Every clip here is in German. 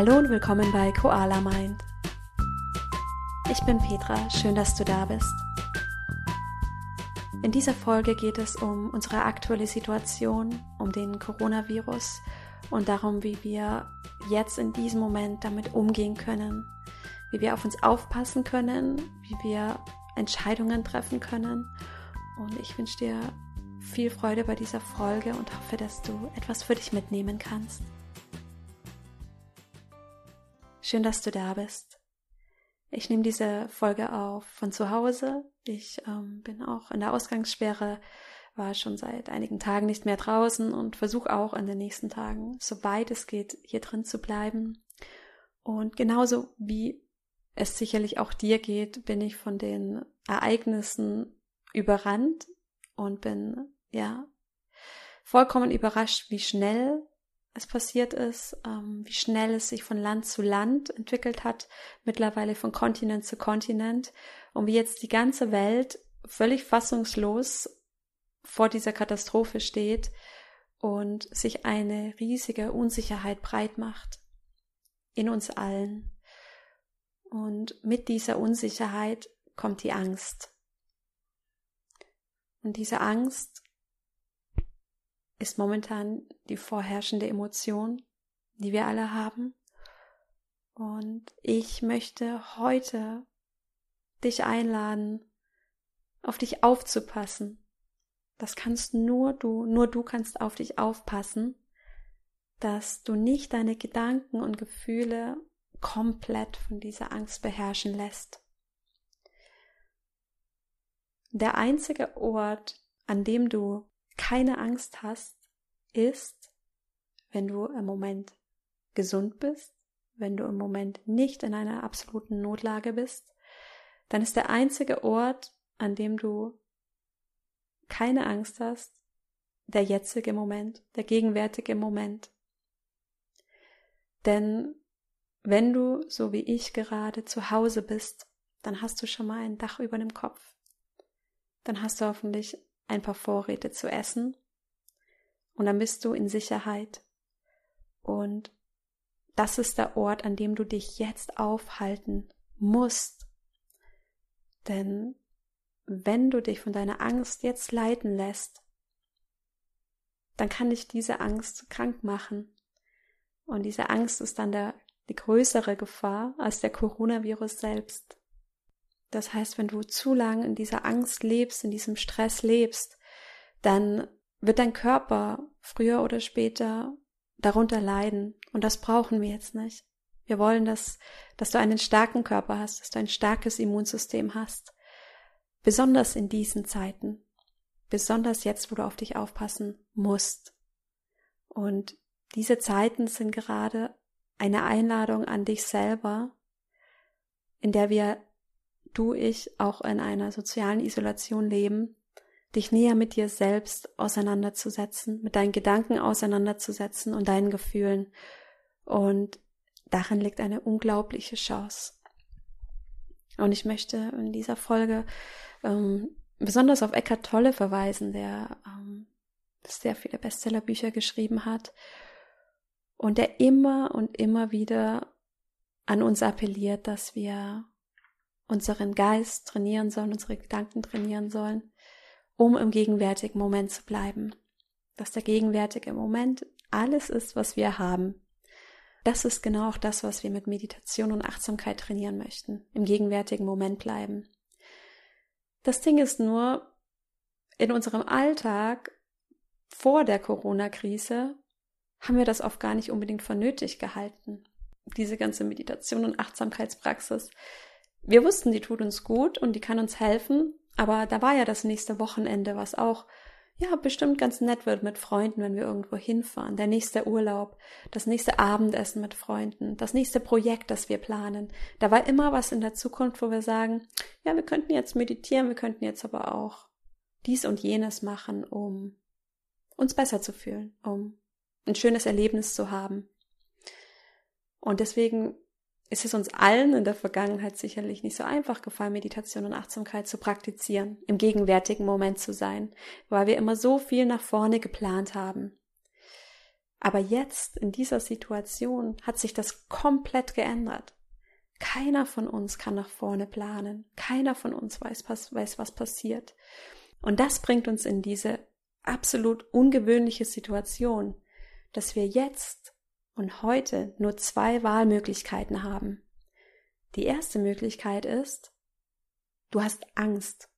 Hallo und willkommen bei Koala Mind. Ich bin Petra, schön, dass du da bist. In dieser Folge geht es um unsere aktuelle Situation, um den Coronavirus und darum, wie wir jetzt in diesem Moment damit umgehen können, wie wir auf uns aufpassen können, wie wir Entscheidungen treffen können. Und ich wünsche dir viel Freude bei dieser Folge und hoffe, dass du etwas für dich mitnehmen kannst. Schön, dass du da bist. Ich nehme diese Folge auf von zu Hause. Ich ähm, bin auch in der Ausgangssperre, war schon seit einigen Tagen nicht mehr draußen und versuche auch in den nächsten Tagen, soweit es geht, hier drin zu bleiben. Und genauso wie es sicherlich auch dir geht, bin ich von den Ereignissen überrannt und bin, ja, vollkommen überrascht, wie schnell es passiert ist, ähm, wie schnell es sich von Land zu Land entwickelt hat, mittlerweile von Kontinent zu Kontinent und wie jetzt die ganze Welt völlig fassungslos vor dieser Katastrophe steht und sich eine riesige Unsicherheit breit macht in uns allen. Und mit dieser Unsicherheit kommt die Angst. Und diese Angst ist momentan die vorherrschende Emotion, die wir alle haben. Und ich möchte heute dich einladen, auf dich aufzupassen. Das kannst nur du, nur du kannst auf dich aufpassen, dass du nicht deine Gedanken und Gefühle komplett von dieser Angst beherrschen lässt. Der einzige Ort, an dem du keine Angst hast, ist, wenn du im Moment gesund bist, wenn du im Moment nicht in einer absoluten Notlage bist, dann ist der einzige Ort, an dem du keine Angst hast, der jetzige Moment, der gegenwärtige Moment. Denn wenn du, so wie ich gerade, zu Hause bist, dann hast du schon mal ein Dach über dem Kopf. Dann hast du hoffentlich ein paar Vorräte zu essen und dann bist du in Sicherheit. Und das ist der Ort, an dem du dich jetzt aufhalten musst. Denn wenn du dich von deiner Angst jetzt leiten lässt, dann kann dich diese Angst krank machen. Und diese Angst ist dann der, die größere Gefahr als der Coronavirus selbst. Das heißt, wenn du zu lange in dieser Angst lebst, in diesem Stress lebst, dann wird dein Körper früher oder später darunter leiden. Und das brauchen wir jetzt nicht. Wir wollen, dass, dass du einen starken Körper hast, dass du ein starkes Immunsystem hast. Besonders in diesen Zeiten. Besonders jetzt, wo du auf dich aufpassen musst. Und diese Zeiten sind gerade eine Einladung an dich selber, in der wir, du, ich, auch in einer sozialen Isolation leben, dich näher mit dir selbst auseinanderzusetzen, mit deinen Gedanken auseinanderzusetzen und deinen Gefühlen. Und darin liegt eine unglaubliche Chance. Und ich möchte in dieser Folge ähm, besonders auf Eckhart Tolle verweisen, der ähm, sehr viele Bestsellerbücher geschrieben hat und der immer und immer wieder an uns appelliert, dass wir unseren Geist trainieren sollen, unsere Gedanken trainieren sollen, um im gegenwärtigen Moment zu bleiben. Dass der gegenwärtige Moment alles ist, was wir haben. Das ist genau auch das, was wir mit Meditation und Achtsamkeit trainieren möchten. Im gegenwärtigen Moment bleiben. Das Ding ist nur, in unserem Alltag vor der Corona-Krise haben wir das oft gar nicht unbedingt für nötig gehalten. Diese ganze Meditation und Achtsamkeitspraxis. Wir wussten, die tut uns gut und die kann uns helfen, aber da war ja das nächste Wochenende, was auch ja bestimmt ganz nett wird mit Freunden, wenn wir irgendwo hinfahren. Der nächste Urlaub, das nächste Abendessen mit Freunden, das nächste Projekt, das wir planen. Da war immer was in der Zukunft, wo wir sagen, ja, wir könnten jetzt meditieren, wir könnten jetzt aber auch dies und jenes machen, um uns besser zu fühlen, um ein schönes Erlebnis zu haben. Und deswegen ist es uns allen in der Vergangenheit sicherlich nicht so einfach gefallen, Meditation und Achtsamkeit zu praktizieren, im gegenwärtigen Moment zu sein, weil wir immer so viel nach vorne geplant haben. Aber jetzt, in dieser Situation, hat sich das komplett geändert. Keiner von uns kann nach vorne planen. Keiner von uns weiß, weiß, was passiert. Und das bringt uns in diese absolut ungewöhnliche Situation, dass wir jetzt und heute nur zwei Wahlmöglichkeiten haben. Die erste Möglichkeit ist, du hast Angst.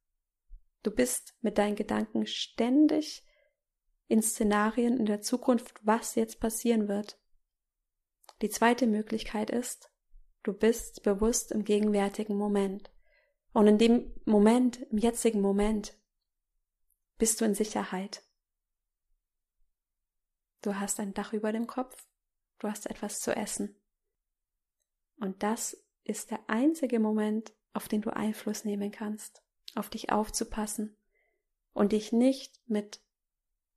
Du bist mit deinen Gedanken ständig in Szenarien in der Zukunft, was jetzt passieren wird. Die zweite Möglichkeit ist, du bist bewusst im gegenwärtigen Moment. Und in dem Moment, im jetzigen Moment, bist du in Sicherheit. Du hast ein Dach über dem Kopf, du hast etwas zu essen. Und das ist der einzige Moment, auf den du Einfluss nehmen kannst, auf dich aufzupassen und dich nicht mit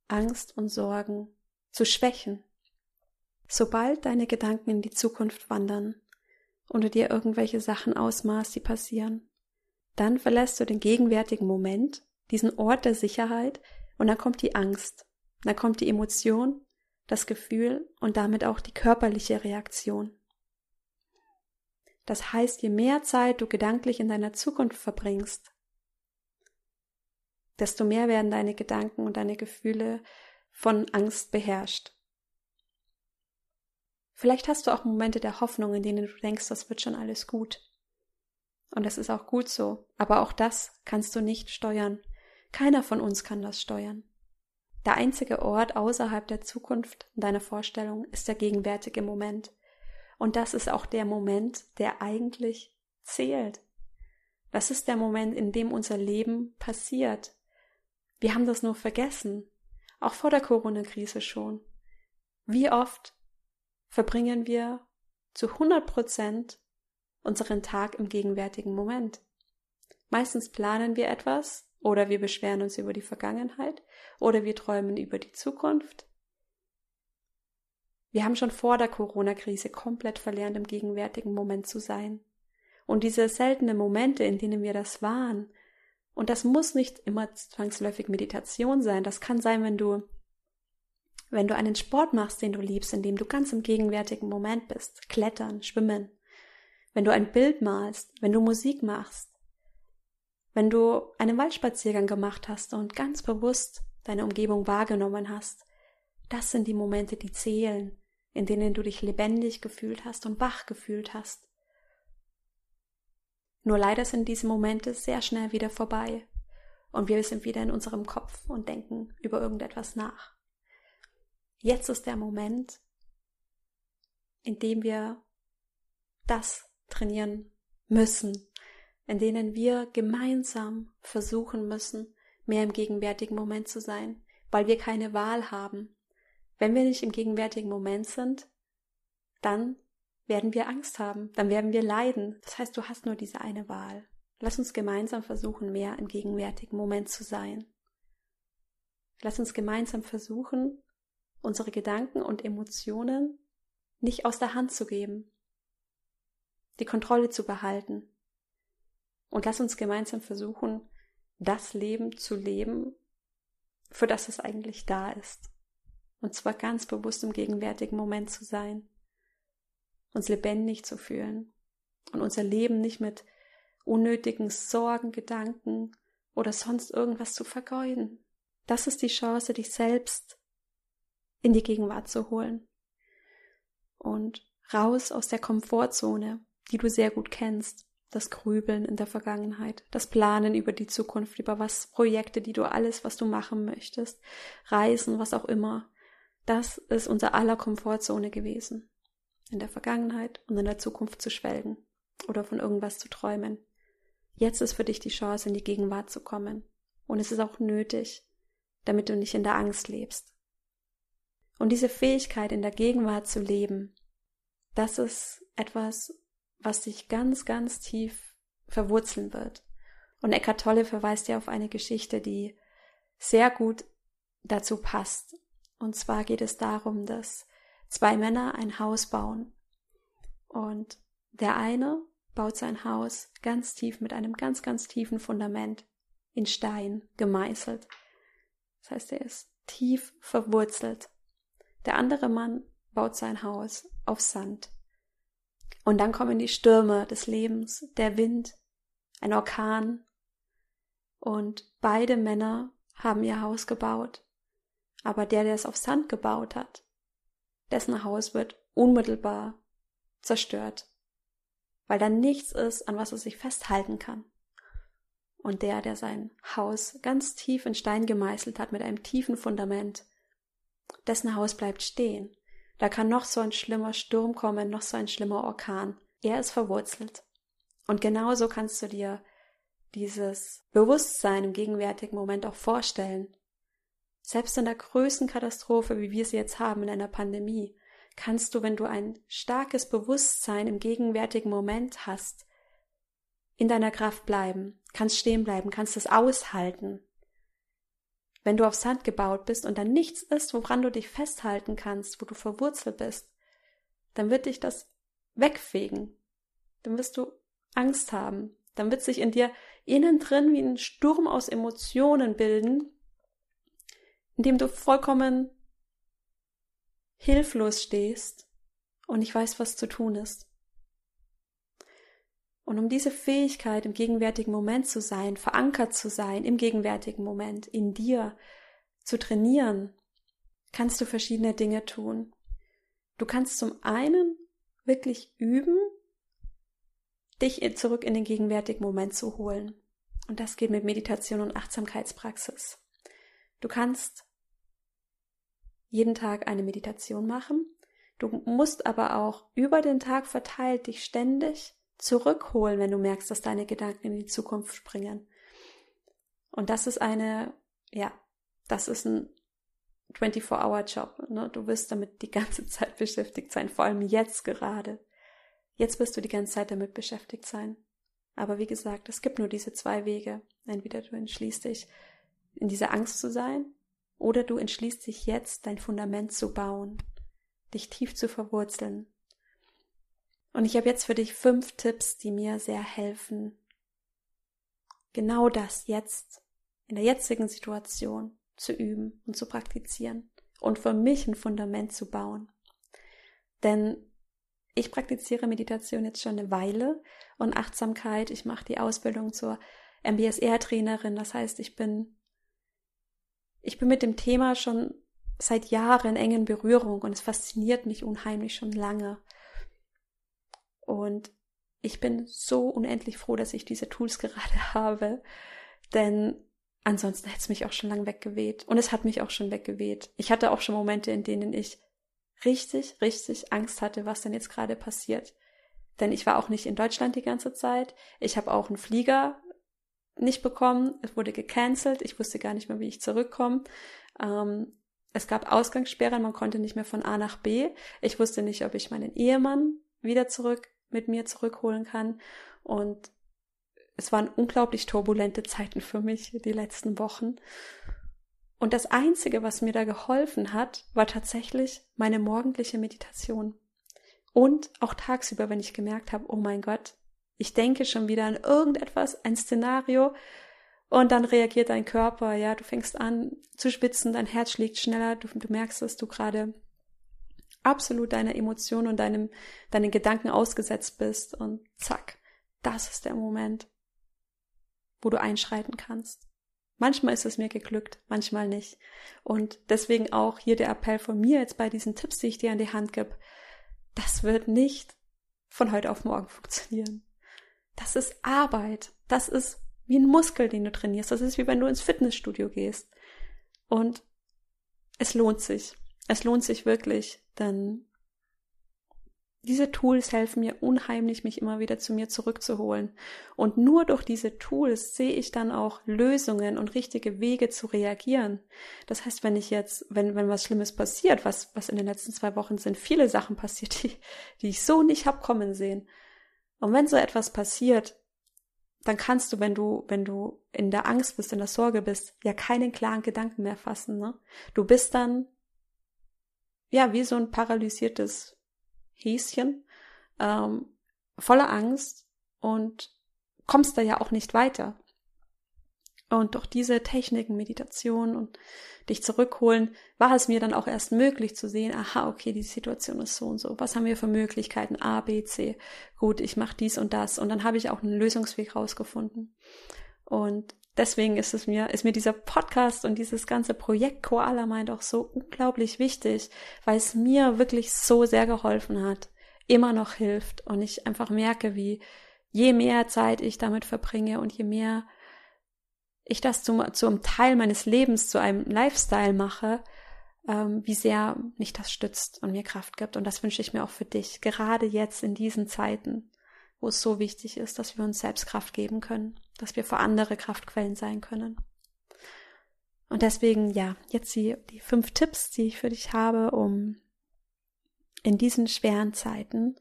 Angst und Sorgen zu schwächen. Sobald deine Gedanken in die Zukunft wandern und du dir irgendwelche Sachen ausmaßt, die passieren, dann verlässt du den gegenwärtigen Moment, diesen Ort der Sicherheit, und dann kommt die Angst, dann kommt die Emotion, das Gefühl und damit auch die körperliche Reaktion. Das heißt, je mehr Zeit du gedanklich in deiner Zukunft verbringst, desto mehr werden deine Gedanken und deine Gefühle von Angst beherrscht. Vielleicht hast du auch Momente der Hoffnung, in denen du denkst, das wird schon alles gut. Und das ist auch gut so, aber auch das kannst du nicht steuern. Keiner von uns kann das steuern. Der einzige Ort außerhalb der Zukunft in deiner Vorstellung ist der gegenwärtige Moment. Und das ist auch der Moment, der eigentlich zählt. Das ist der Moment, in dem unser Leben passiert. Wir haben das nur vergessen. Auch vor der Corona-Krise schon. Wie oft verbringen wir zu 100 Prozent unseren Tag im gegenwärtigen Moment? Meistens planen wir etwas oder wir beschweren uns über die Vergangenheit oder wir träumen über die Zukunft. Wir haben schon vor der Corona-Krise komplett verlernt, im gegenwärtigen Moment zu sein. Und diese seltenen Momente, in denen wir das waren, und das muss nicht immer zwangsläufig Meditation sein. Das kann sein, wenn du, wenn du einen Sport machst, den du liebst, in dem du ganz im gegenwärtigen Moment bist. Klettern, schwimmen. Wenn du ein Bild malst, wenn du Musik machst. Wenn du einen Waldspaziergang gemacht hast und ganz bewusst deine Umgebung wahrgenommen hast. Das sind die Momente, die zählen, in denen du dich lebendig gefühlt hast und wach gefühlt hast. Nur leider sind diese Momente sehr schnell wieder vorbei und wir sind wieder in unserem Kopf und denken über irgendetwas nach. Jetzt ist der Moment, in dem wir das trainieren müssen, in denen wir gemeinsam versuchen müssen, mehr im gegenwärtigen Moment zu sein, weil wir keine Wahl haben. Wenn wir nicht im gegenwärtigen Moment sind, dann werden wir Angst haben, dann werden wir leiden. Das heißt, du hast nur diese eine Wahl. Lass uns gemeinsam versuchen, mehr im gegenwärtigen Moment zu sein. Lass uns gemeinsam versuchen, unsere Gedanken und Emotionen nicht aus der Hand zu geben, die Kontrolle zu behalten. Und lass uns gemeinsam versuchen, das Leben zu leben, für das es eigentlich da ist. Und zwar ganz bewusst im gegenwärtigen Moment zu sein uns lebendig zu fühlen und unser Leben nicht mit unnötigen Sorgen, Gedanken oder sonst irgendwas zu vergeuden. Das ist die Chance, dich selbst in die Gegenwart zu holen und raus aus der Komfortzone, die du sehr gut kennst, das Grübeln in der Vergangenheit, das Planen über die Zukunft, über was Projekte, die du alles, was du machen möchtest, Reisen, was auch immer. Das ist unser aller Komfortzone gewesen in der Vergangenheit und in der Zukunft zu schwelgen oder von irgendwas zu träumen. Jetzt ist für dich die Chance, in die Gegenwart zu kommen. Und es ist auch nötig, damit du nicht in der Angst lebst. Und diese Fähigkeit, in der Gegenwart zu leben, das ist etwas, was dich ganz, ganz tief verwurzeln wird. Und Eckhart Tolle verweist ja auf eine Geschichte, die sehr gut dazu passt. Und zwar geht es darum, dass zwei Männer ein Haus bauen. Und der eine baut sein Haus ganz tief mit einem ganz, ganz tiefen Fundament in Stein gemeißelt. Das heißt, er ist tief verwurzelt. Der andere Mann baut sein Haus auf Sand. Und dann kommen die Stürme des Lebens, der Wind, ein Orkan. Und beide Männer haben ihr Haus gebaut. Aber der, der es auf Sand gebaut hat, dessen Haus wird unmittelbar zerstört, weil da nichts ist, an was er sich festhalten kann. Und der, der sein Haus ganz tief in Stein gemeißelt hat mit einem tiefen Fundament, dessen Haus bleibt stehen. Da kann noch so ein schlimmer Sturm kommen, noch so ein schlimmer Orkan. Er ist verwurzelt. Und genauso kannst du dir dieses Bewusstsein im gegenwärtigen Moment auch vorstellen. Selbst in der größten Katastrophe, wie wir sie jetzt haben in einer Pandemie, kannst du, wenn du ein starkes Bewusstsein im gegenwärtigen Moment hast, in deiner Kraft bleiben, kannst stehen bleiben, kannst es aushalten. Wenn du auf Sand gebaut bist und dann nichts ist, woran du dich festhalten kannst, wo du verwurzelt bist, dann wird dich das wegfegen. Dann wirst du Angst haben. Dann wird sich in dir innen drin wie ein Sturm aus Emotionen bilden, in dem du vollkommen hilflos stehst und nicht weißt, was zu tun ist. Und um diese Fähigkeit im gegenwärtigen Moment zu sein, verankert zu sein im gegenwärtigen Moment, in dir zu trainieren, kannst du verschiedene Dinge tun. Du kannst zum einen wirklich üben, dich zurück in den gegenwärtigen Moment zu holen. Und das geht mit Meditation und Achtsamkeitspraxis. Du kannst jeden Tag eine Meditation machen. Du musst aber auch über den Tag verteilt dich ständig zurückholen, wenn du merkst, dass deine Gedanken in die Zukunft springen. Und das ist eine, ja, das ist ein 24-Hour-Job. Ne? Du wirst damit die ganze Zeit beschäftigt sein, vor allem jetzt gerade. Jetzt wirst du die ganze Zeit damit beschäftigt sein. Aber wie gesagt, es gibt nur diese zwei Wege. Entweder du entschließt dich, in dieser Angst zu sein oder du entschließt dich jetzt, dein Fundament zu bauen, dich tief zu verwurzeln. Und ich habe jetzt für dich fünf Tipps, die mir sehr helfen, genau das jetzt, in der jetzigen Situation zu üben und zu praktizieren und für mich ein Fundament zu bauen. Denn ich praktiziere Meditation jetzt schon eine Weile und Achtsamkeit. Ich mache die Ausbildung zur MBSR-Trainerin. Das heißt, ich bin ich bin mit dem Thema schon seit Jahren in engen Berührung und es fasziniert mich unheimlich schon lange. Und ich bin so unendlich froh, dass ich diese Tools gerade habe, denn ansonsten hätte es mich auch schon lang weggeweht. Und es hat mich auch schon weggeweht. Ich hatte auch schon Momente, in denen ich richtig, richtig Angst hatte, was denn jetzt gerade passiert. Denn ich war auch nicht in Deutschland die ganze Zeit. Ich habe auch einen Flieger nicht bekommen. Es wurde gecancelt. Ich wusste gar nicht mehr, wie ich zurückkomme. Ähm, es gab Ausgangssperren. Man konnte nicht mehr von A nach B. Ich wusste nicht, ob ich meinen Ehemann wieder zurück mit mir zurückholen kann. Und es waren unglaublich turbulente Zeiten für mich die letzten Wochen. Und das Einzige, was mir da geholfen hat, war tatsächlich meine morgendliche Meditation. Und auch tagsüber, wenn ich gemerkt habe, oh mein Gott, ich denke schon wieder an irgendetwas, ein Szenario, und dann reagiert dein Körper, ja, du fängst an zu spitzen, dein Herz schlägt schneller, du, du merkst, dass du gerade absolut deiner Emotion und deinem, deinen Gedanken ausgesetzt bist und zack, das ist der Moment, wo du einschreiten kannst. Manchmal ist es mir geglückt, manchmal nicht. Und deswegen auch hier der Appell von mir jetzt bei diesen Tipps, die ich dir an die Hand gebe. Das wird nicht von heute auf morgen funktionieren. Das ist Arbeit. Das ist wie ein Muskel, den du trainierst. Das ist wie wenn du ins Fitnessstudio gehst. Und es lohnt sich. Es lohnt sich wirklich, denn diese Tools helfen mir unheimlich, mich immer wieder zu mir zurückzuholen. Und nur durch diese Tools sehe ich dann auch Lösungen und richtige Wege zu reagieren. Das heißt, wenn ich jetzt, wenn, wenn was Schlimmes passiert, was, was in den letzten zwei Wochen sind viele Sachen passiert, die, die ich so nicht hab kommen sehen, und wenn so etwas passiert, dann kannst du, wenn du, wenn du in der Angst bist, in der Sorge bist, ja keinen klaren Gedanken mehr fassen. Ne? Du bist dann ja wie so ein paralysiertes Häschen, ähm, voller Angst und kommst da ja auch nicht weiter. Und durch diese Techniken, Meditation und dich zurückholen, war es mir dann auch erst möglich zu sehen, aha, okay, die Situation ist so und so. Was haben wir für Möglichkeiten? A, B, C. Gut, ich mache dies und das. Und dann habe ich auch einen Lösungsweg rausgefunden. Und deswegen ist es mir, ist mir dieser Podcast und dieses ganze Projekt Koala Mind auch so unglaublich wichtig, weil es mir wirklich so sehr geholfen hat, immer noch hilft und ich einfach merke, wie je mehr Zeit ich damit verbringe und je mehr ich das zum, zum Teil meines Lebens, zu einem Lifestyle mache, ähm, wie sehr mich das stützt und mir Kraft gibt. Und das wünsche ich mir auch für dich, gerade jetzt in diesen Zeiten, wo es so wichtig ist, dass wir uns selbst Kraft geben können, dass wir für andere Kraftquellen sein können. Und deswegen, ja, jetzt die, die fünf Tipps, die ich für dich habe, um in diesen schweren Zeiten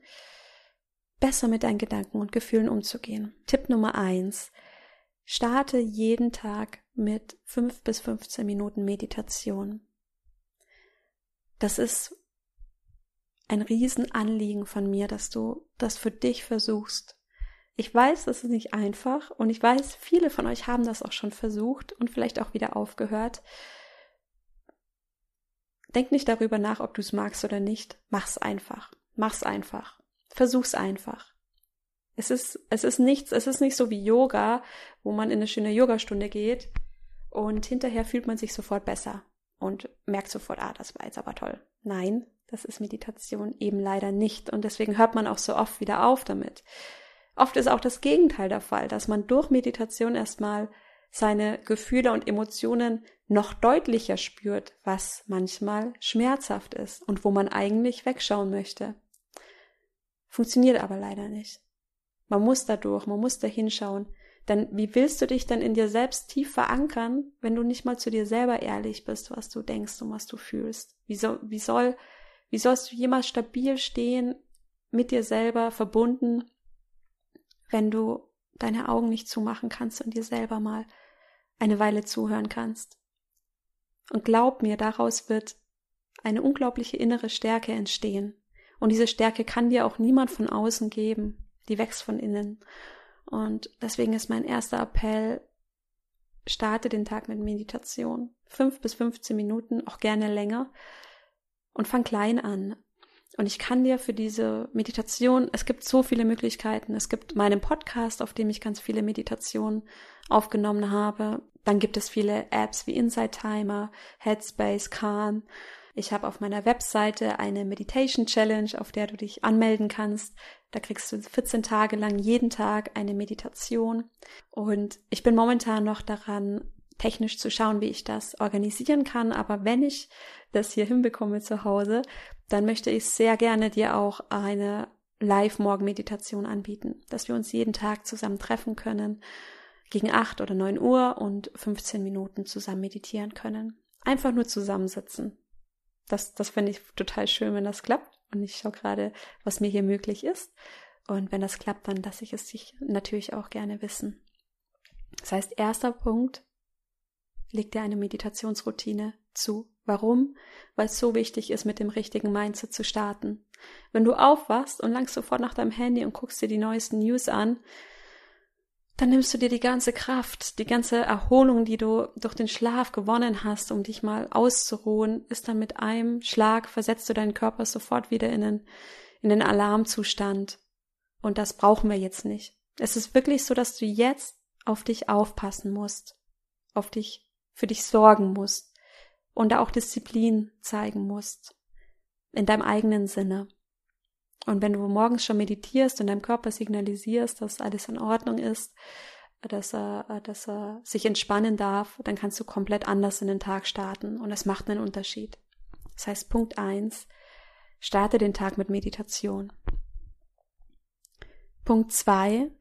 besser mit deinen Gedanken und Gefühlen umzugehen. Tipp Nummer eins. Starte jeden Tag mit fünf bis 15 Minuten Meditation. Das ist ein Riesenanliegen von mir, dass du das für dich versuchst. Ich weiß, das ist nicht einfach und ich weiß, viele von euch haben das auch schon versucht und vielleicht auch wieder aufgehört. Denk nicht darüber nach, ob du es magst oder nicht. Mach's einfach. Mach's einfach. Versuch's einfach. Es ist, es ist nichts, es ist nicht so wie Yoga, wo man in eine schöne Yogastunde geht und hinterher fühlt man sich sofort besser und merkt sofort, ah, das war jetzt aber toll. Nein, das ist Meditation eben leider nicht und deswegen hört man auch so oft wieder auf damit. Oft ist auch das Gegenteil der Fall, dass man durch Meditation erstmal seine Gefühle und Emotionen noch deutlicher spürt, was manchmal schmerzhaft ist und wo man eigentlich wegschauen möchte. Funktioniert aber leider nicht. Man muss da durch, man muss da hinschauen. Denn wie willst du dich denn in dir selbst tief verankern, wenn du nicht mal zu dir selber ehrlich bist, was du denkst und was du fühlst? Wie soll, wie soll, wie sollst du jemals stabil stehen, mit dir selber verbunden, wenn du deine Augen nicht zumachen kannst und dir selber mal eine Weile zuhören kannst? Und glaub mir, daraus wird eine unglaubliche innere Stärke entstehen. Und diese Stärke kann dir auch niemand von außen geben die wächst von innen. Und deswegen ist mein erster Appell, starte den Tag mit Meditation. Fünf bis 15 Minuten, auch gerne länger. Und fang klein an. Und ich kann dir für diese Meditation, es gibt so viele Möglichkeiten. Es gibt meinen Podcast, auf dem ich ganz viele Meditationen aufgenommen habe. Dann gibt es viele Apps wie Inside Timer, Headspace, Calm. Ich habe auf meiner Webseite eine Meditation Challenge, auf der du dich anmelden kannst. Da kriegst du 14 Tage lang jeden Tag eine Meditation. Und ich bin momentan noch daran, technisch zu schauen, wie ich das organisieren kann. Aber wenn ich das hier hinbekomme zu Hause, dann möchte ich sehr gerne dir auch eine Live-Morgen-Meditation anbieten, dass wir uns jeden Tag zusammen treffen können, gegen 8 oder 9 Uhr und 15 Minuten zusammen meditieren können. Einfach nur zusammensitzen das, das finde ich total schön, wenn das klappt. Und ich schaue gerade, was mir hier möglich ist. Und wenn das klappt, dann lasse ich es sich natürlich auch gerne wissen. Das heißt, erster Punkt, leg dir eine Meditationsroutine zu. Warum? Weil es so wichtig ist, mit dem richtigen Mindset zu starten. Wenn du aufwachst und langst sofort nach deinem Handy und guckst dir die neuesten News an, dann nimmst du dir die ganze Kraft, die ganze Erholung, die du durch den Schlaf gewonnen hast, um dich mal auszuruhen, ist dann mit einem Schlag versetzt du deinen Körper sofort wieder in den, in den Alarmzustand. Und das brauchen wir jetzt nicht. Es ist wirklich so, dass du jetzt auf dich aufpassen musst, auf dich, für dich sorgen musst und auch Disziplin zeigen musst. In deinem eigenen Sinne. Und wenn du morgens schon meditierst und deinem Körper signalisierst, dass alles in Ordnung ist, dass er, dass er sich entspannen darf, dann kannst du komplett anders in den Tag starten und es macht einen Unterschied. Das heißt, Punkt eins: starte den Tag mit Meditation. Punkt zwei: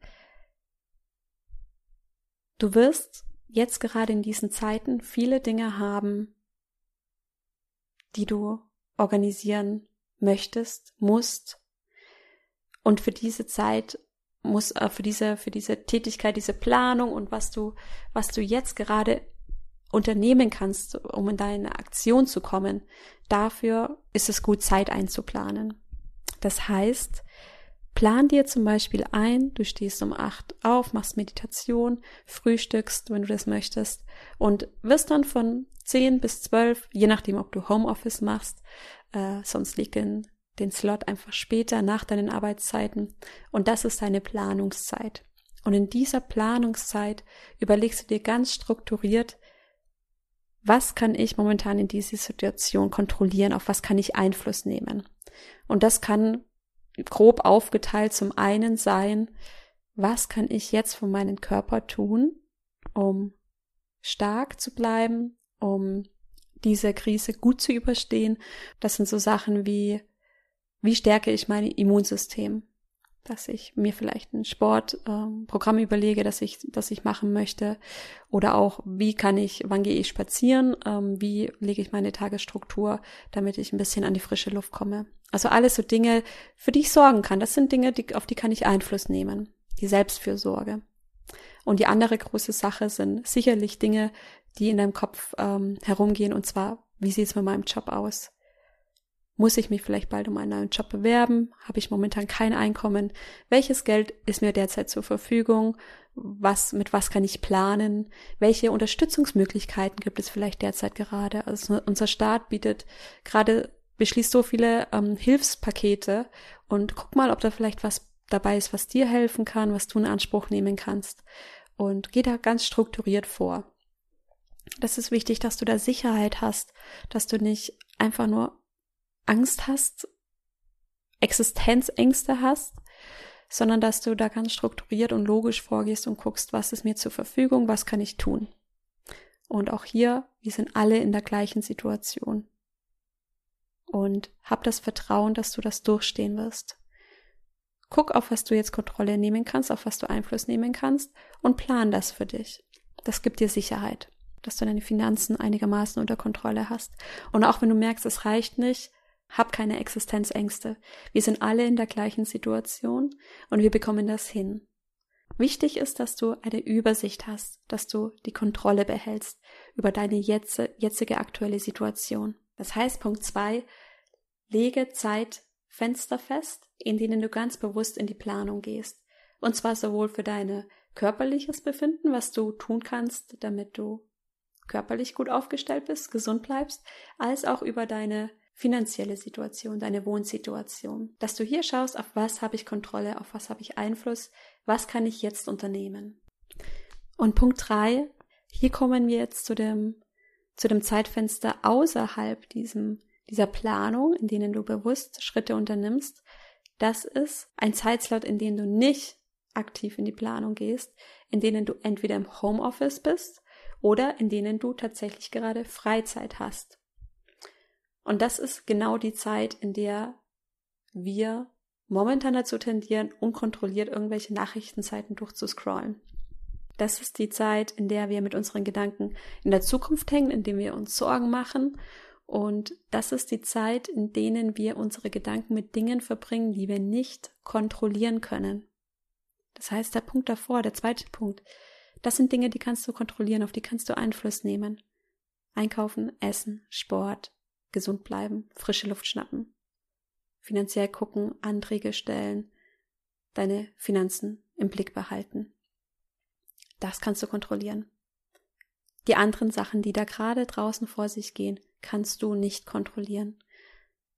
du wirst jetzt gerade in diesen Zeiten viele Dinge haben, die du organisieren möchtest, musst, und für diese Zeit muss, äh, für diese, für diese Tätigkeit, diese Planung und was du, was du jetzt gerade unternehmen kannst, um in deine Aktion zu kommen, dafür ist es gut, Zeit einzuplanen. Das heißt, Plan dir zum Beispiel ein, du stehst um acht auf, machst Meditation, frühstückst, wenn du das möchtest, und wirst dann von zehn bis zwölf, je nachdem, ob du Homeoffice machst, äh, sonst liegt den, den Slot einfach später nach deinen Arbeitszeiten. Und das ist deine Planungszeit. Und in dieser Planungszeit überlegst du dir ganz strukturiert, was kann ich momentan in dieser Situation kontrollieren, auf was kann ich Einfluss nehmen. Und das kann grob aufgeteilt zum einen sein, was kann ich jetzt von meinem Körper tun, um stark zu bleiben, um diese Krise gut zu überstehen. Das sind so Sachen wie, wie stärke ich mein Immunsystem? Dass ich mir vielleicht ein Sportprogramm ähm, überlege, das ich, das ich machen möchte. Oder auch, wie kann ich, wann gehe ich spazieren? Ähm, wie lege ich meine Tagesstruktur, damit ich ein bisschen an die frische Luft komme? Also alles so Dinge, für die ich sorgen kann. Das sind Dinge, die, auf die kann ich Einfluss nehmen. Die Selbstfürsorge. Und die andere große Sache sind sicherlich Dinge, die in deinem Kopf ähm, herumgehen. Und zwar, wie sieht es mit meinem Job aus? Muss ich mich vielleicht bald um einen neuen Job bewerben? Habe ich momentan kein Einkommen? Welches Geld ist mir derzeit zur Verfügung? Was, mit was kann ich planen? Welche Unterstützungsmöglichkeiten gibt es vielleicht derzeit gerade? Also unser Staat bietet gerade beschließt so viele ähm, Hilfspakete und guck mal, ob da vielleicht was dabei ist, was dir helfen kann, was du in Anspruch nehmen kannst. Und geh da ganz strukturiert vor. Das ist wichtig, dass du da Sicherheit hast, dass du nicht einfach nur Angst hast, Existenzängste hast, sondern dass du da ganz strukturiert und logisch vorgehst und guckst, was ist mir zur Verfügung, was kann ich tun. Und auch hier, wir sind alle in der gleichen Situation und hab das Vertrauen, dass du das durchstehen wirst. Guck, auf was du jetzt Kontrolle nehmen kannst, auf was du Einfluss nehmen kannst und plan das für dich. Das gibt dir Sicherheit, dass du deine Finanzen einigermaßen unter Kontrolle hast. Und auch wenn du merkst, es reicht nicht, hab keine Existenzängste. Wir sind alle in der gleichen Situation und wir bekommen das hin. Wichtig ist, dass du eine Übersicht hast, dass du die Kontrolle behältst über deine jetzige aktuelle Situation. Das heißt, Punkt zwei, lege Zeitfenster fest, in denen du ganz bewusst in die Planung gehst. Und zwar sowohl für deine körperliches Befinden, was du tun kannst, damit du körperlich gut aufgestellt bist, gesund bleibst, als auch über deine finanzielle Situation, deine Wohnsituation. Dass du hier schaust, auf was habe ich Kontrolle, auf was habe ich Einfluss, was kann ich jetzt unternehmen. Und Punkt drei, hier kommen wir jetzt zu dem zu dem Zeitfenster außerhalb diesem, dieser Planung, in denen du bewusst Schritte unternimmst, das ist ein Zeitslot, in dem du nicht aktiv in die Planung gehst, in denen du entweder im Homeoffice bist oder in denen du tatsächlich gerade Freizeit hast. Und das ist genau die Zeit, in der wir momentan dazu tendieren, unkontrolliert irgendwelche Nachrichtenseiten durchzuscrollen. Das ist die Zeit, in der wir mit unseren Gedanken in der Zukunft hängen, in dem wir uns Sorgen machen. Und das ist die Zeit, in denen wir unsere Gedanken mit Dingen verbringen, die wir nicht kontrollieren können. Das heißt, der Punkt davor, der zweite Punkt, das sind Dinge, die kannst du kontrollieren, auf die kannst du Einfluss nehmen. Einkaufen, essen, Sport, gesund bleiben, frische Luft schnappen, finanziell gucken, Anträge stellen, deine Finanzen im Blick behalten. Das kannst du kontrollieren. Die anderen Sachen, die da gerade draußen vor sich gehen, kannst du nicht kontrollieren.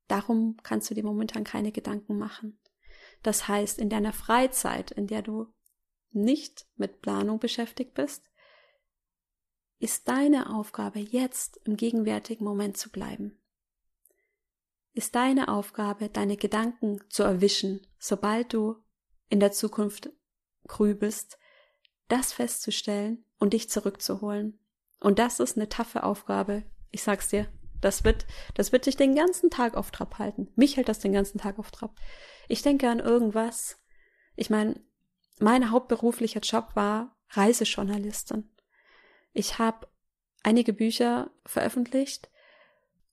Darum kannst du dir momentan keine Gedanken machen. Das heißt, in deiner Freizeit, in der du nicht mit Planung beschäftigt bist, ist deine Aufgabe jetzt im gegenwärtigen Moment zu bleiben. Ist deine Aufgabe, deine Gedanken zu erwischen, sobald du in der Zukunft grübelst, das festzustellen und dich zurückzuholen. Und das ist eine taffe Aufgabe. Ich sag's dir. Das wird, das wird dich den ganzen Tag auf Trab halten. Mich hält das den ganzen Tag auf Trab. Ich denke an irgendwas. Ich meine, mein hauptberuflicher Job war Reisejournalistin. Ich habe einige Bücher veröffentlicht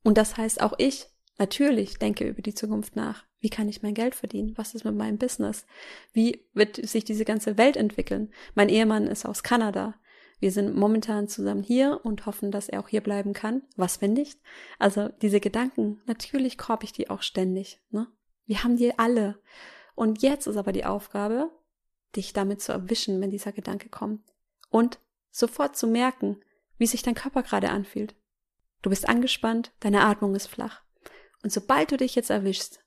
und das heißt auch ich natürlich denke über die Zukunft nach. Wie kann ich mein Geld verdienen? Was ist mit meinem Business? Wie wird sich diese ganze Welt entwickeln? Mein Ehemann ist aus Kanada. Wir sind momentan zusammen hier und hoffen, dass er auch hier bleiben kann. Was wenn nicht? Also diese Gedanken, natürlich korb ich die auch ständig. Ne? Wir haben die alle. Und jetzt ist aber die Aufgabe, dich damit zu erwischen, wenn dieser Gedanke kommt. Und sofort zu merken, wie sich dein Körper gerade anfühlt. Du bist angespannt, deine Atmung ist flach. Und sobald du dich jetzt erwischst,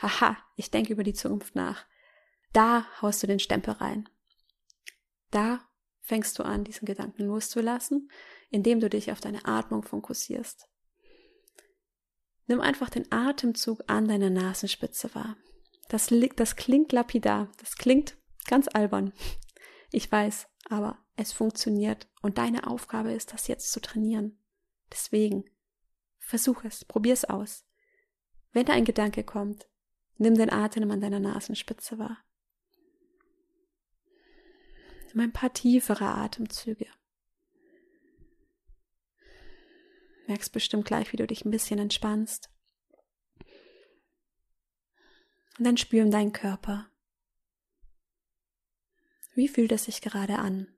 haha, ich denke über die Zukunft nach, da haust du den Stempel rein. Da fängst du an, diesen Gedanken loszulassen, indem du dich auf deine Atmung fokussierst. Nimm einfach den Atemzug an deiner Nasenspitze wahr. Das, das klingt lapidar, das klingt ganz albern. Ich weiß, aber es funktioniert und deine Aufgabe ist, das jetzt zu trainieren. Deswegen, versuch es, probier es aus. Wenn da ein Gedanke kommt, nimm den Atem an deiner Nasenspitze wahr. Nimm ein paar tiefere Atemzüge. Merkst bestimmt gleich, wie du dich ein bisschen entspannst. Und dann spür in deinen Körper. Wie fühlt es sich gerade an?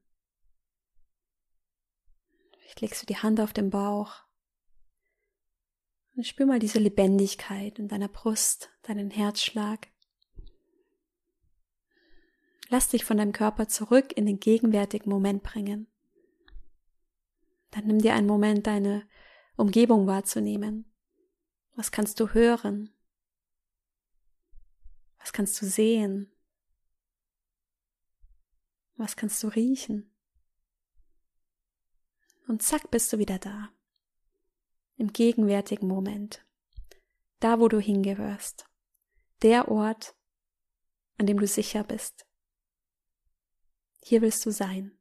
Vielleicht legst du die Hand auf den Bauch und spür mal diese Lebendigkeit in deiner Brust, deinen Herzschlag. Lass dich von deinem Körper zurück in den gegenwärtigen Moment bringen. Dann nimm dir einen Moment, deine Umgebung wahrzunehmen. Was kannst du hören? Was kannst du sehen? Was kannst du riechen? Und zack bist du wieder da. Im gegenwärtigen Moment. Da, wo du hingehörst. Der Ort, an dem du sicher bist. Hier willst du sein.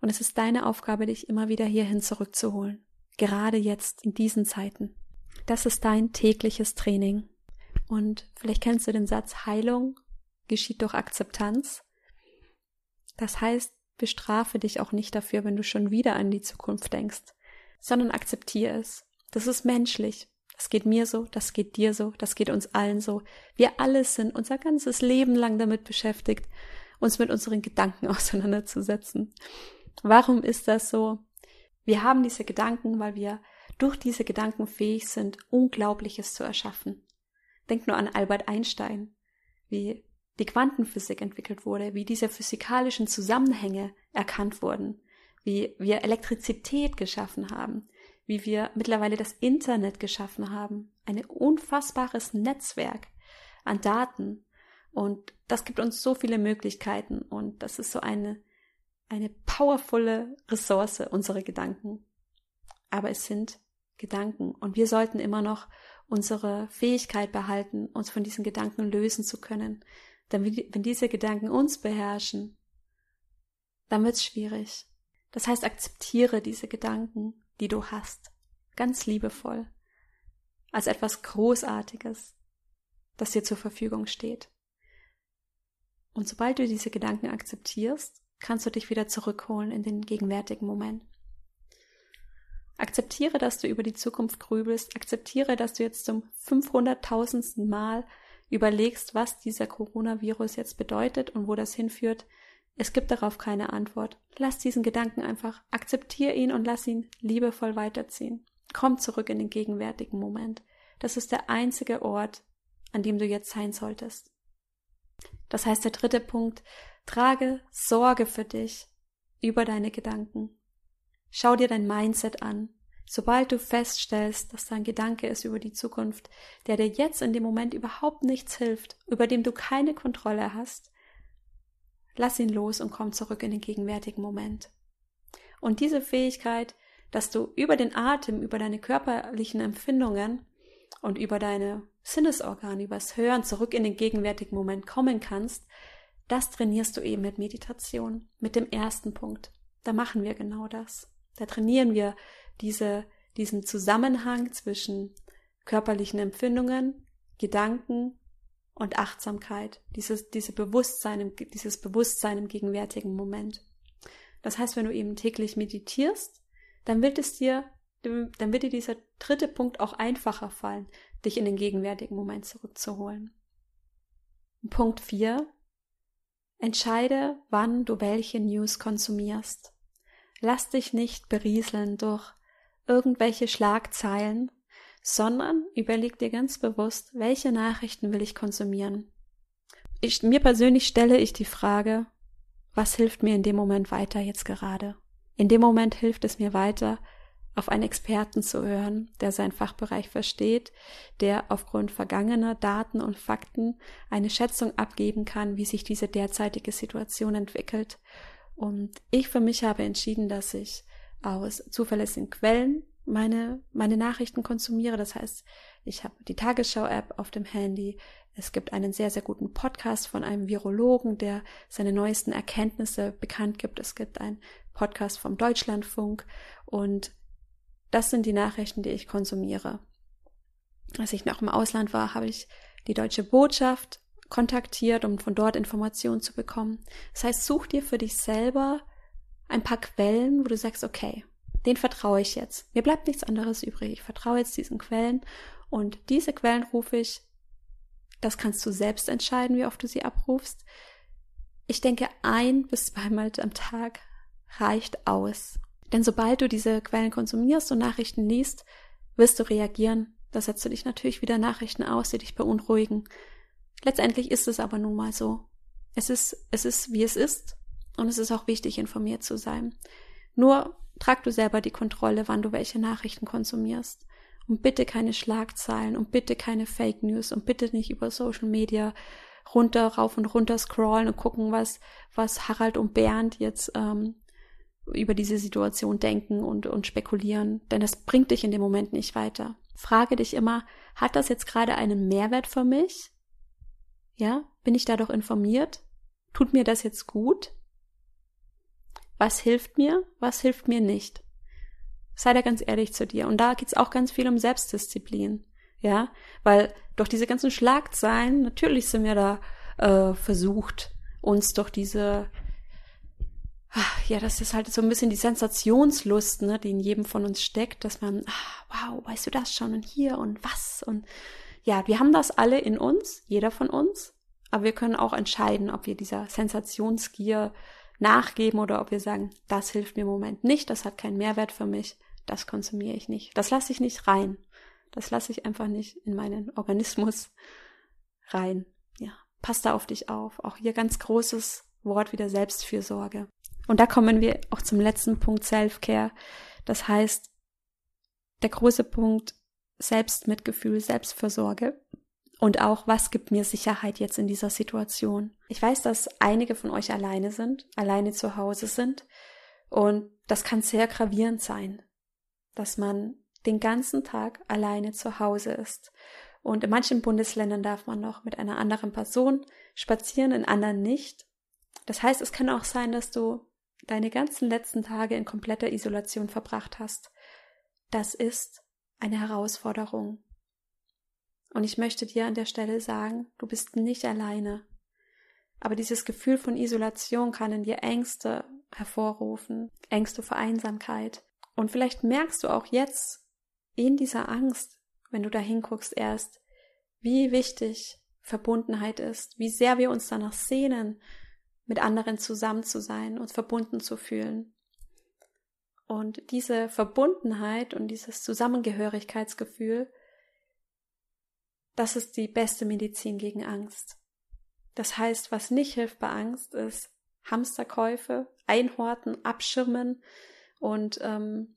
Und es ist deine Aufgabe, dich immer wieder hierhin zurückzuholen. Gerade jetzt, in diesen Zeiten. Das ist dein tägliches Training. Und vielleicht kennst du den Satz, Heilung geschieht durch Akzeptanz. Das heißt, bestrafe dich auch nicht dafür, wenn du schon wieder an die Zukunft denkst, sondern akzeptiere es. Das ist menschlich. Das geht mir so, das geht dir so, das geht uns allen so. Wir alle sind unser ganzes Leben lang damit beschäftigt, uns mit unseren Gedanken auseinanderzusetzen. Warum ist das so? Wir haben diese Gedanken, weil wir durch diese Gedanken fähig sind, Unglaubliches zu erschaffen. Denk nur an Albert Einstein, wie die Quantenphysik entwickelt wurde, wie diese physikalischen Zusammenhänge erkannt wurden, wie wir Elektrizität geschaffen haben, wie wir mittlerweile das Internet geschaffen haben, ein unfassbares Netzwerk an Daten. Und das gibt uns so viele Möglichkeiten und das ist so eine, eine powervolle Ressource, unsere Gedanken. Aber es sind Gedanken und wir sollten immer noch unsere Fähigkeit behalten, uns von diesen Gedanken lösen zu können, denn wenn diese Gedanken uns beherrschen, dann wird's schwierig. Das heißt, akzeptiere diese Gedanken, die du hast, ganz liebevoll, als etwas Großartiges, das dir zur Verfügung steht. Und sobald du diese Gedanken akzeptierst, kannst du dich wieder zurückholen in den gegenwärtigen Moment. Akzeptiere, dass du über die Zukunft grübelst. Akzeptiere, dass du jetzt zum 500.000. Mal überlegst, was dieser Coronavirus jetzt bedeutet und wo das hinführt, es gibt darauf keine Antwort. Lass diesen Gedanken einfach, akzeptier ihn und lass ihn liebevoll weiterziehen. Komm zurück in den gegenwärtigen Moment. Das ist der einzige Ort, an dem du jetzt sein solltest. Das heißt, der dritte Punkt, trage Sorge für dich über deine Gedanken. Schau dir dein Mindset an. Sobald du feststellst, dass da ein Gedanke ist über die Zukunft, der dir jetzt in dem Moment überhaupt nichts hilft, über dem du keine Kontrolle hast, lass ihn los und komm zurück in den gegenwärtigen Moment. Und diese Fähigkeit, dass du über den Atem, über deine körperlichen Empfindungen und über deine Sinnesorgane, übers Hören zurück in den gegenwärtigen Moment kommen kannst, das trainierst du eben mit Meditation, mit dem ersten Punkt. Da machen wir genau das. Da trainieren wir diese, diesen Zusammenhang zwischen körperlichen Empfindungen, Gedanken und Achtsamkeit, dieses, diese Bewusstsein, dieses Bewusstsein im gegenwärtigen Moment. Das heißt, wenn du eben täglich meditierst, dann wird es dir, dann wird dir dieser dritte Punkt auch einfacher fallen, dich in den gegenwärtigen Moment zurückzuholen. Punkt 4. Entscheide, wann du welche News konsumierst. Lass dich nicht berieseln durch irgendwelche ich, mir persönlich stelle ich die Frage, was hilft mir in dem Moment weiter jetzt gerade? In dem Moment hilft es mir weiter, auf einen Experten zu hören, der seinen Fachbereich versteht, der aufgrund vergangener Daten und Fakten eine Schätzung abgeben kann, wie sich diese derzeitige Situation entwickelt. Und ich für mich habe entschieden, dass ich aus zuverlässigen Quellen meine, meine Nachrichten konsumiere. Das heißt, ich habe die Tagesschau-App auf dem Handy. Es gibt einen sehr, sehr guten Podcast von einem Virologen, der seine neuesten Erkenntnisse bekannt gibt. Es gibt einen Podcast vom Deutschlandfunk und das sind die Nachrichten, die ich konsumiere. Als ich noch im Ausland war, habe ich die deutsche Botschaft kontaktiert, um von dort Informationen zu bekommen. Das heißt, such dir für dich selber ein paar Quellen, wo du sagst, okay, den vertraue ich jetzt. Mir bleibt nichts anderes übrig. Ich vertraue jetzt diesen Quellen und diese Quellen rufe ich, das kannst du selbst entscheiden, wie oft du sie abrufst. Ich denke, ein bis zweimal am Tag reicht aus. Denn sobald du diese Quellen konsumierst und Nachrichten liest, wirst du reagieren. Da setzt du dich natürlich wieder Nachrichten aus, die dich beunruhigen. Letztendlich ist es aber nun mal so. Es ist, es ist, wie es ist. Und es ist auch wichtig, informiert zu sein. Nur trag du selber die Kontrolle, wann du welche Nachrichten konsumierst. Und bitte keine Schlagzeilen und bitte keine Fake News und bitte nicht über Social Media runter, rauf und runter scrollen und gucken, was, was Harald und Bernd jetzt ähm, über diese Situation denken und, und spekulieren, denn das bringt dich in dem Moment nicht weiter. Frage dich immer, hat das jetzt gerade einen Mehrwert für mich? Ja, bin ich dadurch informiert? Tut mir das jetzt gut? Was hilft mir? Was hilft mir nicht? Sei da ganz ehrlich zu dir. Und da geht's auch ganz viel um Selbstdisziplin. Ja, weil durch diese ganzen Schlagzeilen, natürlich sind wir da äh, versucht, uns durch diese ja, das ist halt so ein bisschen die Sensationslust, ne, die in jedem von uns steckt, dass man, ah, wow, weißt du das schon und hier und was und ja, wir haben das alle in uns, jeder von uns, aber wir können auch entscheiden, ob wir dieser Sensationsgier nachgeben oder ob wir sagen, das hilft mir im Moment nicht, das hat keinen Mehrwert für mich, das konsumiere ich nicht, das lasse ich nicht rein, das lasse ich einfach nicht in meinen Organismus rein. Ja, passt da auf dich auf. Auch hier ganz großes Wort wieder Selbstfürsorge. Und da kommen wir auch zum letzten Punkt Self-Care. Das heißt, der große Punkt Selbstmitgefühl, Selbstversorge und auch, was gibt mir Sicherheit jetzt in dieser Situation. Ich weiß, dass einige von euch alleine sind, alleine zu Hause sind und das kann sehr gravierend sein, dass man den ganzen Tag alleine zu Hause ist. Und in manchen Bundesländern darf man noch mit einer anderen Person spazieren, in anderen nicht. Das heißt, es kann auch sein, dass du deine ganzen letzten Tage in kompletter Isolation verbracht hast. Das ist eine Herausforderung. Und ich möchte dir an der Stelle sagen, du bist nicht alleine. Aber dieses Gefühl von Isolation kann in dir Ängste hervorrufen, Ängste vor Einsamkeit. Und vielleicht merkst du auch jetzt in dieser Angst, wenn du da hinguckst erst, wie wichtig Verbundenheit ist, wie sehr wir uns danach sehnen, mit anderen zusammen zu sein, uns verbunden zu fühlen. Und diese Verbundenheit und dieses Zusammengehörigkeitsgefühl, das ist die beste Medizin gegen Angst. Das heißt, was nicht hilft bei Angst, ist Hamsterkäufe, Einhorten, Abschirmen und ähm,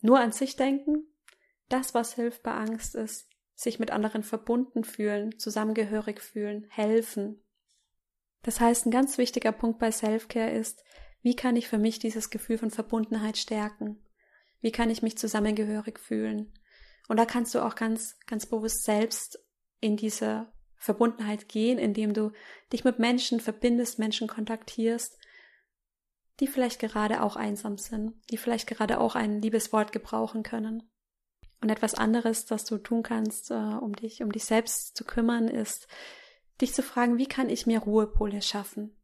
nur an sich denken. Das, was hilft bei Angst, ist sich mit anderen verbunden fühlen, zusammengehörig fühlen, helfen, das heißt, ein ganz wichtiger Punkt bei Selfcare ist, wie kann ich für mich dieses Gefühl von Verbundenheit stärken? Wie kann ich mich zusammengehörig fühlen? Und da kannst du auch ganz, ganz bewusst selbst in diese Verbundenheit gehen, indem du dich mit Menschen verbindest, Menschen kontaktierst, die vielleicht gerade auch einsam sind, die vielleicht gerade auch ein Liebeswort gebrauchen können. Und etwas anderes, das du tun kannst, äh, um dich, um dich selbst zu kümmern, ist, dich zu fragen, wie kann ich mir Ruhepole schaffen?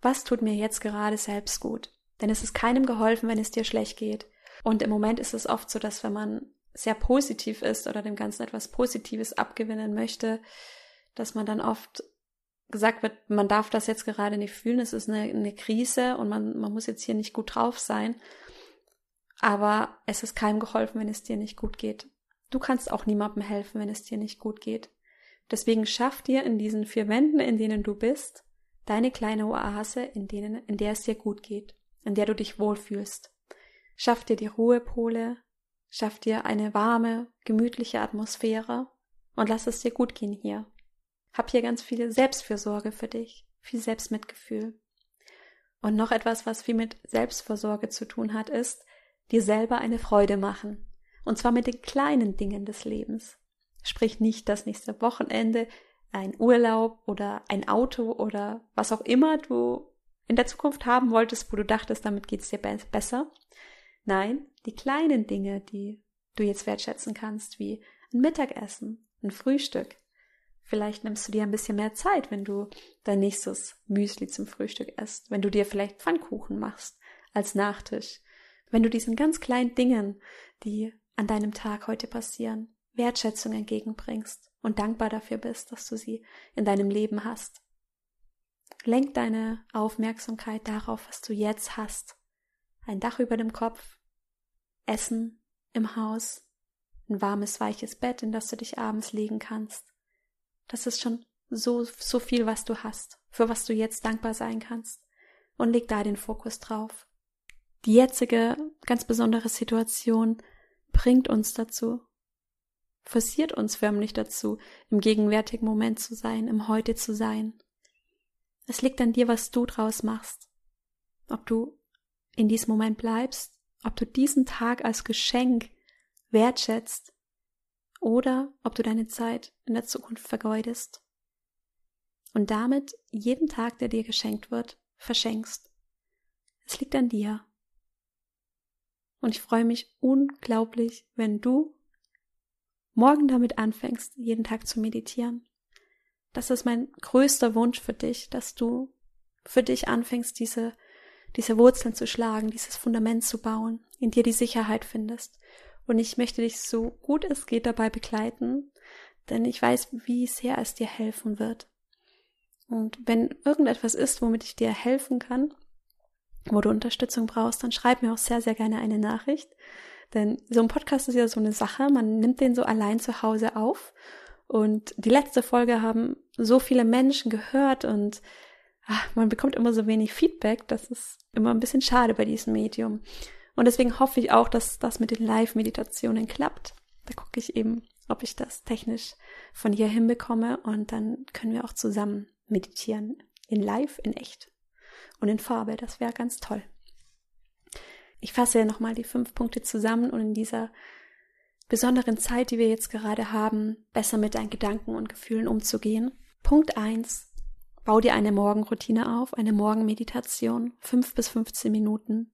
Was tut mir jetzt gerade selbst gut? Denn es ist keinem geholfen, wenn es dir schlecht geht. Und im Moment ist es oft so, dass wenn man sehr positiv ist oder dem Ganzen etwas Positives abgewinnen möchte, dass man dann oft gesagt wird, man darf das jetzt gerade nicht fühlen, es ist eine, eine Krise und man, man muss jetzt hier nicht gut drauf sein. Aber es ist keinem geholfen, wenn es dir nicht gut geht. Du kannst auch niemandem helfen, wenn es dir nicht gut geht. Deswegen schaff dir in diesen vier Wänden, in denen du bist, deine kleine Oase, in denen, in der es dir gut geht, in der du dich wohlfühlst. Schaff dir die Ruhepole, schaff dir eine warme, gemütliche Atmosphäre und lass es dir gut gehen hier. Hab hier ganz viel Selbstfürsorge für dich, viel Selbstmitgefühl. Und noch etwas, was viel mit Selbstversorge zu tun hat, ist, dir selber eine Freude machen. Und zwar mit den kleinen Dingen des Lebens. Sprich nicht das nächste Wochenende, ein Urlaub oder ein Auto oder was auch immer du in der Zukunft haben wolltest, wo du dachtest, damit geht's dir be besser. Nein, die kleinen Dinge, die du jetzt wertschätzen kannst, wie ein Mittagessen, ein Frühstück. Vielleicht nimmst du dir ein bisschen mehr Zeit, wenn du dein nächstes Müsli zum Frühstück isst, wenn du dir vielleicht Pfannkuchen machst als Nachtisch, wenn du diesen ganz kleinen Dingen, die an deinem Tag heute passieren, Wertschätzung entgegenbringst und dankbar dafür bist, dass du sie in deinem Leben hast. Lenk deine Aufmerksamkeit darauf, was du jetzt hast. Ein Dach über dem Kopf, Essen im Haus, ein warmes, weiches Bett, in das du dich abends legen kannst. Das ist schon so, so viel, was du hast, für was du jetzt dankbar sein kannst. Und leg da den Fokus drauf. Die jetzige, ganz besondere Situation bringt uns dazu, forciert uns förmlich dazu, im gegenwärtigen Moment zu sein, im Heute zu sein. Es liegt an dir, was du draus machst. Ob du in diesem Moment bleibst, ob du diesen Tag als Geschenk wertschätzt oder ob du deine Zeit in der Zukunft vergeudest und damit jeden Tag, der dir geschenkt wird, verschenkst. Es liegt an dir. Und ich freue mich unglaublich, wenn du morgen damit anfängst, jeden Tag zu meditieren. Das ist mein größter Wunsch für dich, dass du für dich anfängst, diese, diese Wurzeln zu schlagen, dieses Fundament zu bauen, in dir die Sicherheit findest. Und ich möchte dich so gut es geht dabei begleiten, denn ich weiß, wie sehr es dir helfen wird. Und wenn irgendetwas ist, womit ich dir helfen kann, wo du Unterstützung brauchst, dann schreib mir auch sehr, sehr gerne eine Nachricht. Denn so ein Podcast ist ja so eine Sache, man nimmt den so allein zu Hause auf. Und die letzte Folge haben so viele Menschen gehört und ach, man bekommt immer so wenig Feedback. Das ist immer ein bisschen schade bei diesem Medium. Und deswegen hoffe ich auch, dass das mit den Live-Meditationen klappt. Da gucke ich eben, ob ich das technisch von hier hinbekomme und dann können wir auch zusammen meditieren. In Live, in echt und in Farbe. Das wäre ganz toll. Ich fasse nochmal die fünf Punkte zusammen und in dieser besonderen Zeit, die wir jetzt gerade haben, besser mit deinen Gedanken und Gefühlen umzugehen. Punkt eins: Bau dir eine Morgenroutine auf, eine Morgenmeditation, fünf bis 15 Minuten.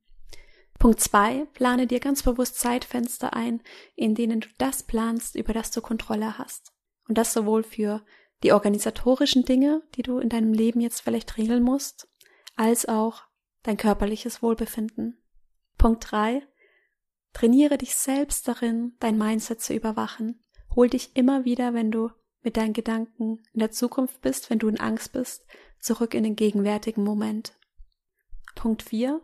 Punkt zwei: Plane dir ganz bewusst Zeitfenster ein, in denen du das planst, über das du Kontrolle hast. Und das sowohl für die organisatorischen Dinge, die du in deinem Leben jetzt vielleicht regeln musst, als auch dein körperliches Wohlbefinden. Punkt drei: Trainiere dich selbst darin, dein Mindset zu überwachen. Hol dich immer wieder, wenn du mit deinen Gedanken in der Zukunft bist, wenn du in Angst bist, zurück in den gegenwärtigen Moment. Punkt vier: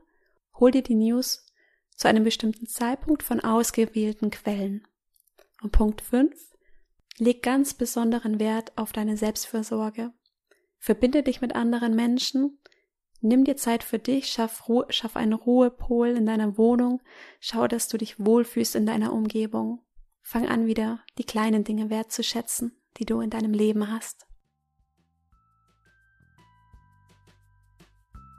Hol dir die News zu einem bestimmten Zeitpunkt von ausgewählten Quellen. Und Punkt fünf: Leg ganz besonderen Wert auf deine Selbstfürsorge. Verbinde dich mit anderen Menschen, Nimm dir Zeit für dich, schaff, Ruhe, schaff einen Ruhepol in deiner Wohnung, schau, dass du dich wohlfühlst in deiner Umgebung. Fang an wieder die kleinen Dinge wertzuschätzen, die du in deinem Leben hast.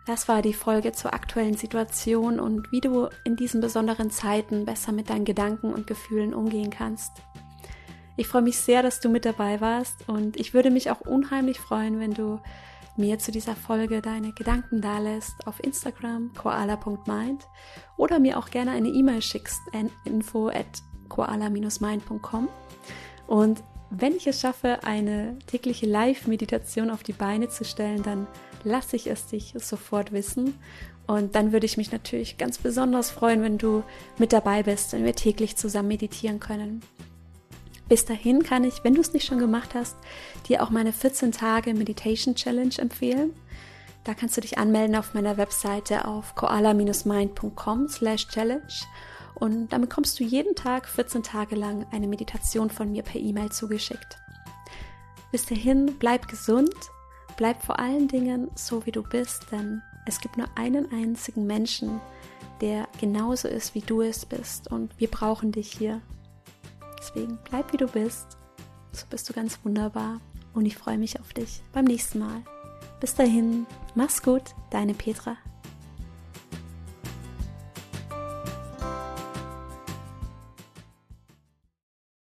Das war die Folge zur aktuellen Situation und wie du in diesen besonderen Zeiten besser mit deinen Gedanken und Gefühlen umgehen kannst. Ich freue mich sehr, dass du mit dabei warst und ich würde mich auch unheimlich freuen, wenn du mir zu dieser Folge deine Gedanken dalässt auf Instagram koala.mind oder mir auch gerne eine E-Mail schickst an info at koala-mind.com. Und wenn ich es schaffe, eine tägliche Live-Meditation auf die Beine zu stellen, dann lasse ich es dich sofort wissen. Und dann würde ich mich natürlich ganz besonders freuen, wenn du mit dabei bist, wenn wir täglich zusammen meditieren können. Bis dahin kann ich, wenn du es nicht schon gemacht hast, dir auch meine 14 Tage Meditation Challenge empfehlen. Da kannst du dich anmelden auf meiner Webseite auf koala-mind.com slash challenge und damit bekommst du jeden Tag 14 Tage lang eine Meditation von mir per E-Mail zugeschickt. Bis dahin, bleib gesund, bleib vor allen Dingen so, wie du bist, denn es gibt nur einen einzigen Menschen, der genauso ist, wie du es bist und wir brauchen dich hier. Deswegen bleib, wie du bist. So bist du ganz wunderbar und ich freue mich auf dich beim nächsten Mal. Bis dahin, mach's gut, deine Petra.